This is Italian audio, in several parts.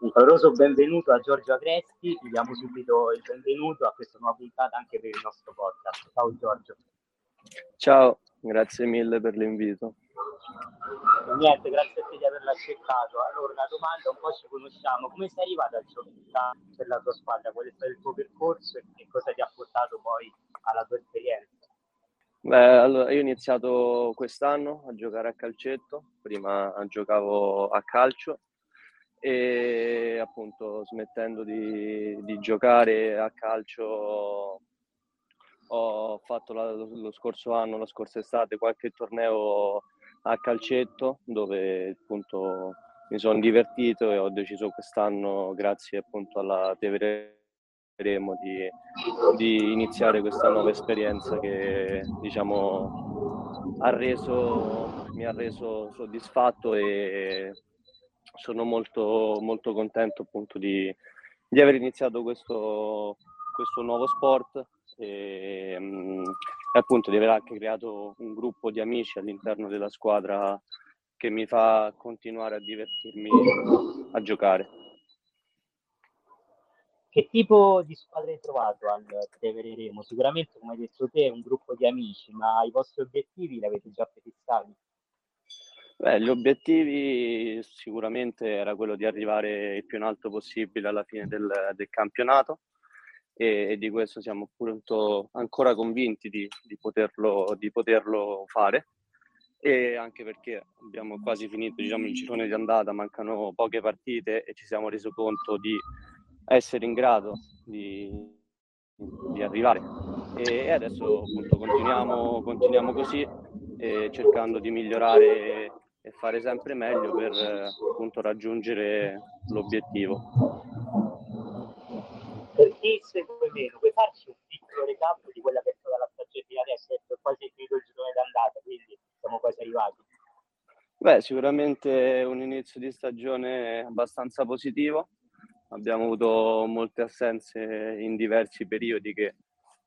Un caloroso benvenuto a Giorgio Agresti, gli diamo subito il benvenuto a questa nuova puntata anche per il nostro podcast. Ciao Giorgio. Ciao, grazie mille per l'invito. Niente, grazie a te di averla accettato. Allora, una domanda, un po' ci conosciamo. Come sei arrivato a giocare per la tua squadra? Qual è stato il tuo percorso e che cosa ti ha portato poi alla tua esperienza? Beh, allora, io ho iniziato quest'anno a giocare a calcetto, prima giocavo a calcio e appunto smettendo di, di giocare a calcio ho fatto la, lo scorso anno, la scorsa estate, qualche torneo a calcetto dove appunto mi sono divertito e ho deciso quest'anno, grazie appunto alla Teveremo, di, di iniziare questa nuova esperienza che diciamo ha reso, mi ha reso soddisfatto e sono molto, molto contento appunto di, di aver iniziato questo, questo nuovo sport e, mm, e, appunto di aver anche creato un gruppo di amici all'interno della squadra che mi fa continuare a divertirmi a giocare. Che tipo di squadra hai trovato al Tevereremo? Sicuramente, come hai detto te, un gruppo di amici, ma i vostri obiettivi li avete già prefissati? Beh, gli obiettivi sicuramente era quello di arrivare il più in alto possibile alla fine del, del campionato e, e, di questo siamo appunto ancora convinti di, di, poterlo, di poterlo fare. E anche perché abbiamo quasi finito diciamo, il girone di andata, mancano poche partite e ci siamo resi conto di essere in grado di, di arrivare. E adesso appunto continuiamo, continuiamo così eh, cercando di migliorare e fare sempre meglio per appunto raggiungere l'obiettivo. Per chi segue meno, puoi farci un piccolo recap di quella che è stata la stagione fino adesso? È quasi finito il girone d'andata, quindi siamo quasi arrivati. Beh, sicuramente un inizio di stagione abbastanza positivo. Abbiamo avuto molte assenze in diversi periodi che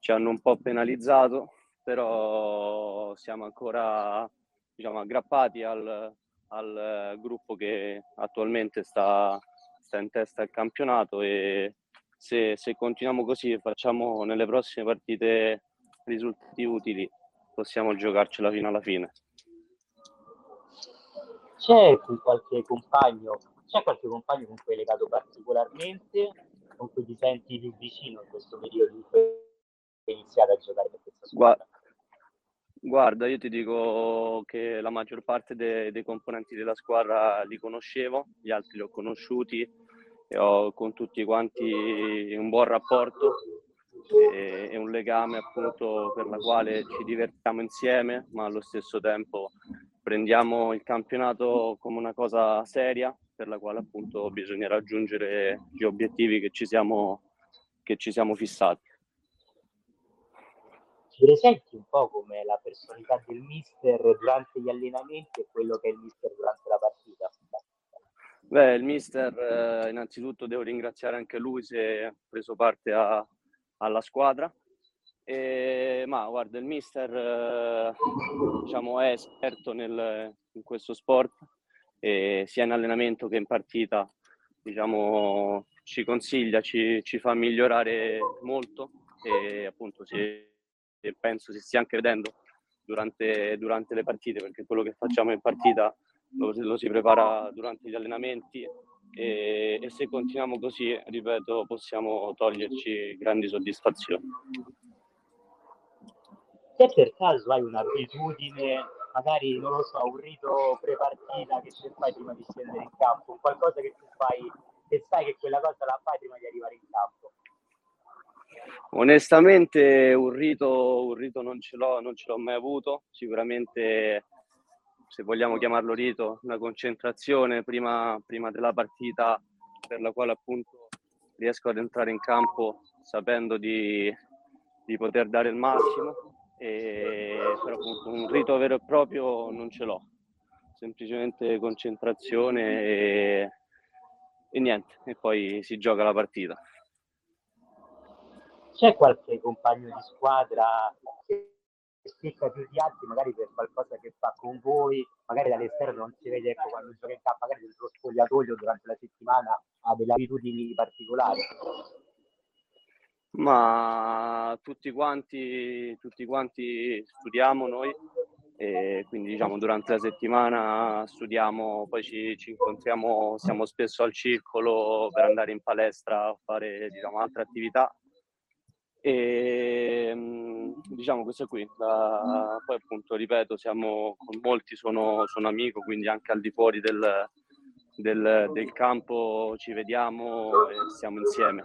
ci hanno un po' penalizzato, però siamo ancora diciamo, aggrappati al, al gruppo che attualmente sta, sta, in testa al campionato e se, se continuiamo così e facciamo nelle prossime partite risultati utili possiamo giocarcela fino alla fine. C'è qualche compagno, c'è qualche compagno con cui hai legato particolarmente, con cui ti senti più vicino in questo periodo in cui hai iniziato a giocare per questa squadra? Guarda, io ti dico che la maggior parte de- dei componenti della squadra li conoscevo, gli altri li ho conosciuti e ho con tutti quanti un buon rapporto e, e un legame appunto per la quale ci divertiamo insieme, ma allo stesso tempo prendiamo il campionato come una cosa seria per la quale appunto bisogna raggiungere gli obiettivi che ci siamo, che ci siamo fissati ci presenti un po' come la personalità del mister durante gli allenamenti e quello che è il mister durante la partita? Beh, il mister, eh, innanzitutto devo ringraziare anche lui se ha preso parte a, alla squadra. E, ma guarda, il mister eh, diciamo, è esperto nel, in questo sport, e sia in allenamento che in partita diciamo, ci consiglia, ci, ci fa migliorare molto e appunto si e penso si stia anche vedendo durante, durante le partite, perché quello che facciamo in partita lo, lo si prepara durante gli allenamenti e, e, se continuiamo così, ripeto, possiamo toglierci grandi soddisfazioni. Se per caso hai un'abitudine, magari non lo so, un rito pre-partita che tu fai prima di scendere in campo, qualcosa che tu fai, che sai che quella cosa la fai prima di arrivare in campo. Onestamente un rito, un rito non, ce l'ho, non ce l'ho mai avuto, sicuramente se vogliamo chiamarlo rito, una concentrazione prima, prima della partita per la quale appunto riesco ad entrare in campo sapendo di, di poter dare il massimo, e, però appunto un rito vero e proprio non ce l'ho, semplicemente concentrazione e, e niente, e poi si gioca la partita c'è qualche compagno di squadra che spicca più di altri, magari per qualcosa che fa con voi, magari dall'esterno non si vede ecco, quando gioca in campo, magari lo spogliatoio durante la settimana ha delle abitudini particolari? Ma tutti quanti, tutti quanti studiamo noi e quindi diciamo durante la settimana studiamo, poi ci, ci, incontriamo, siamo spesso al circolo per andare in palestra a fare diciamo, altre attività e diciamo questo qui. Da, poi appunto ripeto, siamo con molti sono, sono amico, quindi anche al di fuori del, del, del campo ci vediamo e stiamo insieme.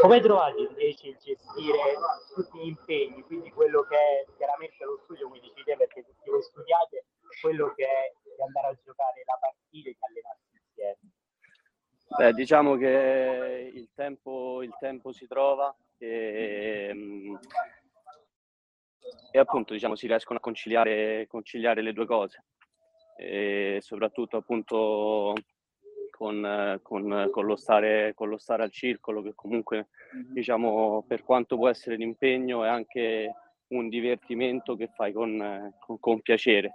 Come trovate invece il gestire tutti gli impegni, quindi quello che è chiaramente lo studio, dici te, perché tutti voi studiate, quello che è di andare a giocare la partita e di allenarsi insieme? Beh, diciamo che il tempo, il tempo si trova e, e appunto diciamo, si riescono a conciliare, conciliare le due cose e soprattutto appunto con, con, con, lo stare, con, lo stare, al circolo, che comunque diciamo per quanto può essere l'impegno è anche un divertimento che fai con, con piacere.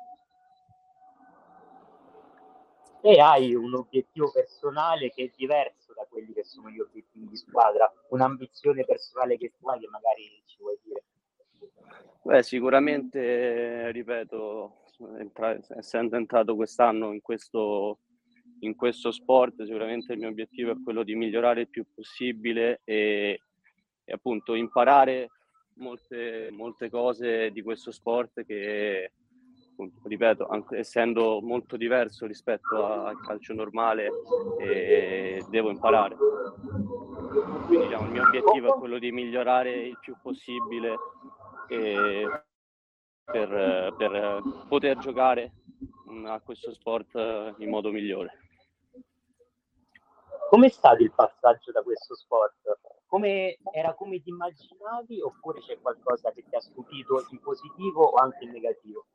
E hai un obiettivo personale che è diverso da quelli che sono gli obiettivi di squadra, un'ambizione personale che tu hai che magari ci vuoi dire? Beh, sicuramente, ripeto, entra- essendo entrato quest'anno in questo in questo sport sicuramente il mio obiettivo è quello di migliorare il più possibile e, e appunto imparare molte, molte cose di questo sport che ripeto anche, essendo molto diverso rispetto al calcio normale eh, devo imparare quindi diciamo, il mio obiettivo è quello di migliorare il più possibile eh, per, per poter giocare a questo sport in modo migliore Com'è stato il passaggio da questo sport? Come, era come ti immaginavi oppure c'è qualcosa che ti ha stupito in positivo o anche in negativo?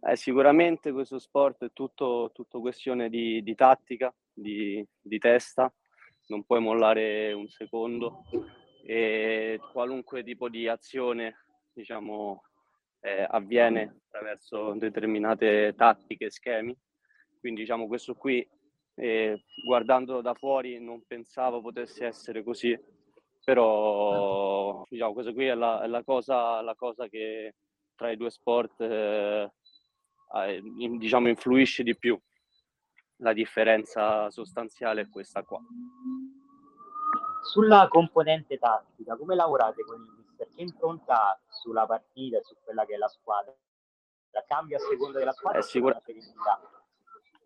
Eh, sicuramente questo sport è tutto, tutto questione di, di tattica, di, di, testa, non puoi mollare un secondo. E qualunque tipo di azione diciamo, eh, avviene attraverso determinate tattiche schemi. Quindi diciamo questo qui e guardandolo da fuori non pensavo potesse essere così, però diciamo, questa qui è la, è la, cosa, la cosa, che tra i due sport eh, diciamo, influisce di più. La differenza sostanziale è questa qua. Sulla componente tattica, come lavorate con il mister? Che impronta sulla partita, su quella che è la squadra? La cambia a seconda della squadra? È sicura...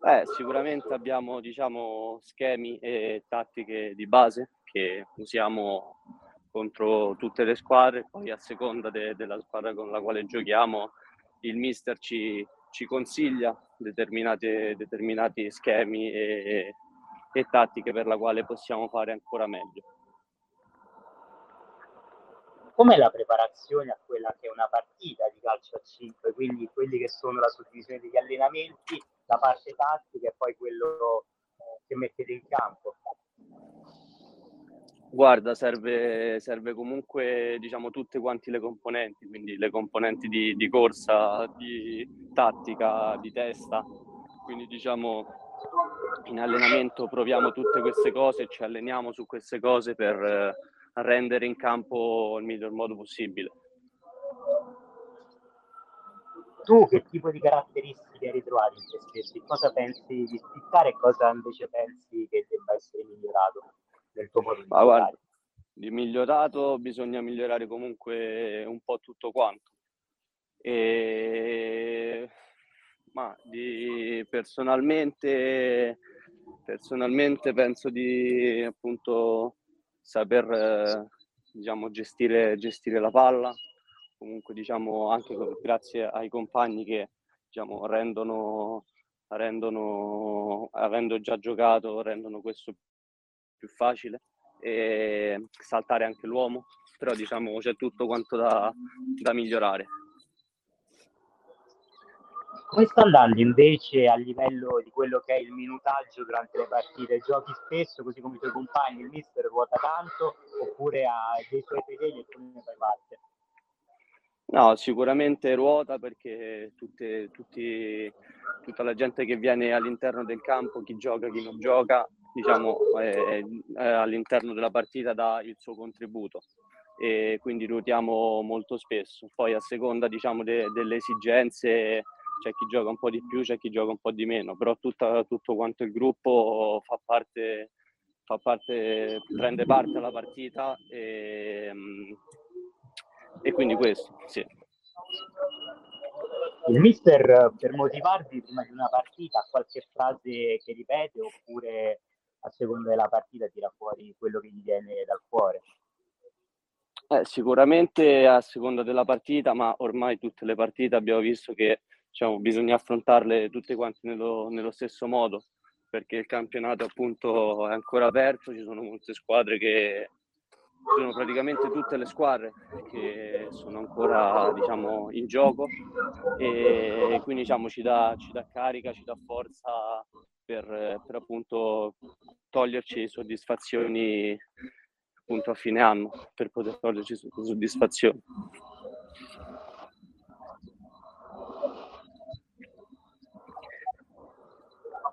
Eh, sicuramente abbiamo diciamo, schemi e tattiche di base che usiamo contro tutte le squadre, poi a seconda de- della squadra con la quale giochiamo il mister ci, ci consiglia determinati schemi e, e tattiche per la quale possiamo fare ancora meglio. Com'è la preparazione a quella che è una partita di calcio a 5, quindi quelli che sono la suddivisione degli allenamenti la parte tattica e poi quello che mettete in campo? Guarda, serve, serve comunque diciamo, tutte quante le componenti, quindi le componenti di, di corsa, di tattica, di testa. Quindi diciamo in allenamento proviamo tutte queste cose ci alleniamo su queste cose per eh, rendere in campo il miglior modo possibile. Tu che tipo di caratteristiche hai ritrovato in te stesso? Cosa pensi di spiccare e cosa invece pensi che debba essere migliorato nel tuo modo di Ma guarda, di migliorato bisogna migliorare comunque un po' tutto quanto. E... Ma di... personalmente, personalmente penso di appunto saper eh, diciamo, gestire, gestire la palla, comunque diciamo anche grazie ai compagni che diciamo, rendono, rendono, avendo già giocato, rendono questo più facile e saltare anche l'uomo, però diciamo c'è tutto quanto da, da migliorare. Come sta andando invece a livello di quello che è il minutaggio durante le partite? Giochi spesso così come i tuoi compagni, il mister ruota tanto oppure ha dei suoi fedeli e tu ne fai parte? No, sicuramente ruota perché tutte, tutti, tutta la gente che viene all'interno del campo, chi gioca, chi non gioca, diciamo, eh, eh, all'interno della partita dà il suo contributo e quindi ruotiamo molto spesso. Poi a seconda diciamo, de- delle esigenze c'è chi gioca un po' di più, c'è chi gioca un po' di meno, però tutta, tutto quanto il gruppo fa parte, fa parte, prende parte alla partita e, e quindi questo, sì. Il mister per motivarvi prima di una partita ha qualche frase che ripete oppure a seconda della partita tira fuori quello che gli viene dal cuore? Eh, sicuramente a seconda della partita, ma ormai tutte le partite abbiamo visto che diciamo, bisogna affrontarle tutte quante nello, nello stesso modo, perché il campionato appunto è ancora aperto, ci sono molte squadre che sono praticamente tutte le squadre che sono ancora diciamo, in gioco e quindi diciamo, ci, dà, ci dà carica, ci dà forza per, per appunto toglierci soddisfazioni appunto a fine anno per poter toglierci soddisfazioni.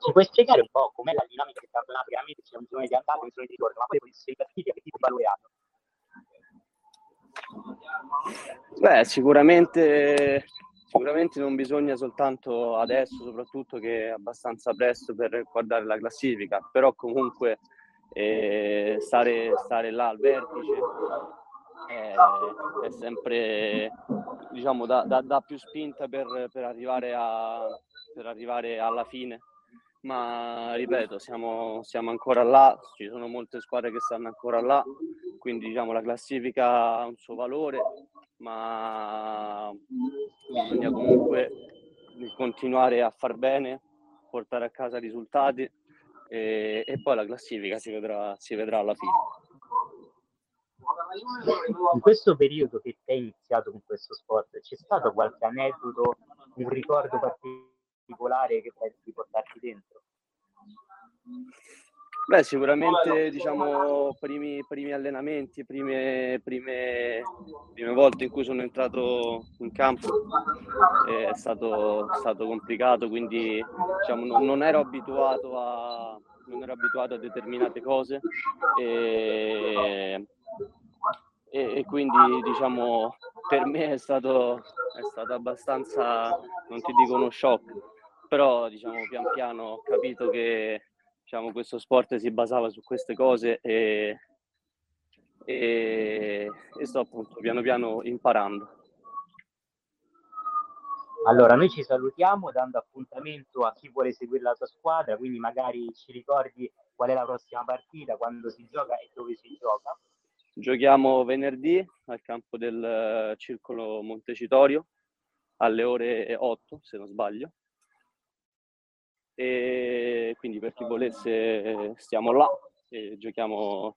Ci puoi spiegare un po' com'è la dinamica del campionato? Chiaramente c'è un bisogno di andare, un bisogno di ritorno, ma poi con i partiti che tipo valore hanno? Beh, sicuramente, sicuramente non bisogna soltanto adesso, soprattutto che è abbastanza presto per guardare la classifica, però comunque eh, stare, stare là al vertice è, è sempre diciamo da, da, da più spinta per, per, arrivare a, per arrivare alla fine ma ripeto siamo, siamo ancora là ci sono molte squadre che stanno ancora là quindi diciamo la classifica ha un suo valore ma bisogna comunque continuare a far bene portare a casa risultati e, e poi la classifica si vedrà, si vedrà alla fine. In questo periodo che hai iniziato con questo sport, c'è stato qualche aneddoto, un ricordo particolare che pensi di portarti dentro? Beh, sicuramente diciamo primi, primi allenamenti, prime, prime, prime, volte in cui sono entrato in campo è stato, stato complicato, quindi diciamo, non, non, ero abituato a, non ero abituato a determinate cose e, e, e quindi diciamo per me è stato, è stato abbastanza, non ti dico uno shock, però diciamo pian piano ho capito che diciamo, questo sport si basava su queste cose e, e, e sto appunto piano piano imparando. Allora, noi ci salutiamo dando appuntamento a chi vuole seguire la tua squadra, quindi magari ci ricordi qual è la prossima partita, quando si gioca e dove si gioca. Giochiamo venerdì al campo del Circolo Montecitorio alle ore 8, se non sbaglio e quindi per chi volesse stiamo là e giochiamo,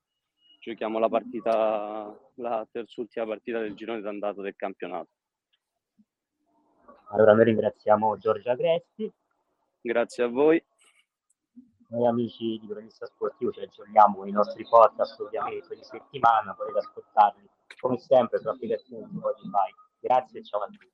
giochiamo la partita, la terzultima partita del girone d'andata del campionato. Allora noi ringraziamo Giorgio Agresti. Grazie a voi. Noi amici di Cronista Sportivo ci aggiorniamo con i nostri podcast ovviamente di settimana, potete ascoltarli come sempre su applicazione di Spotify. Grazie e ciao a tutti.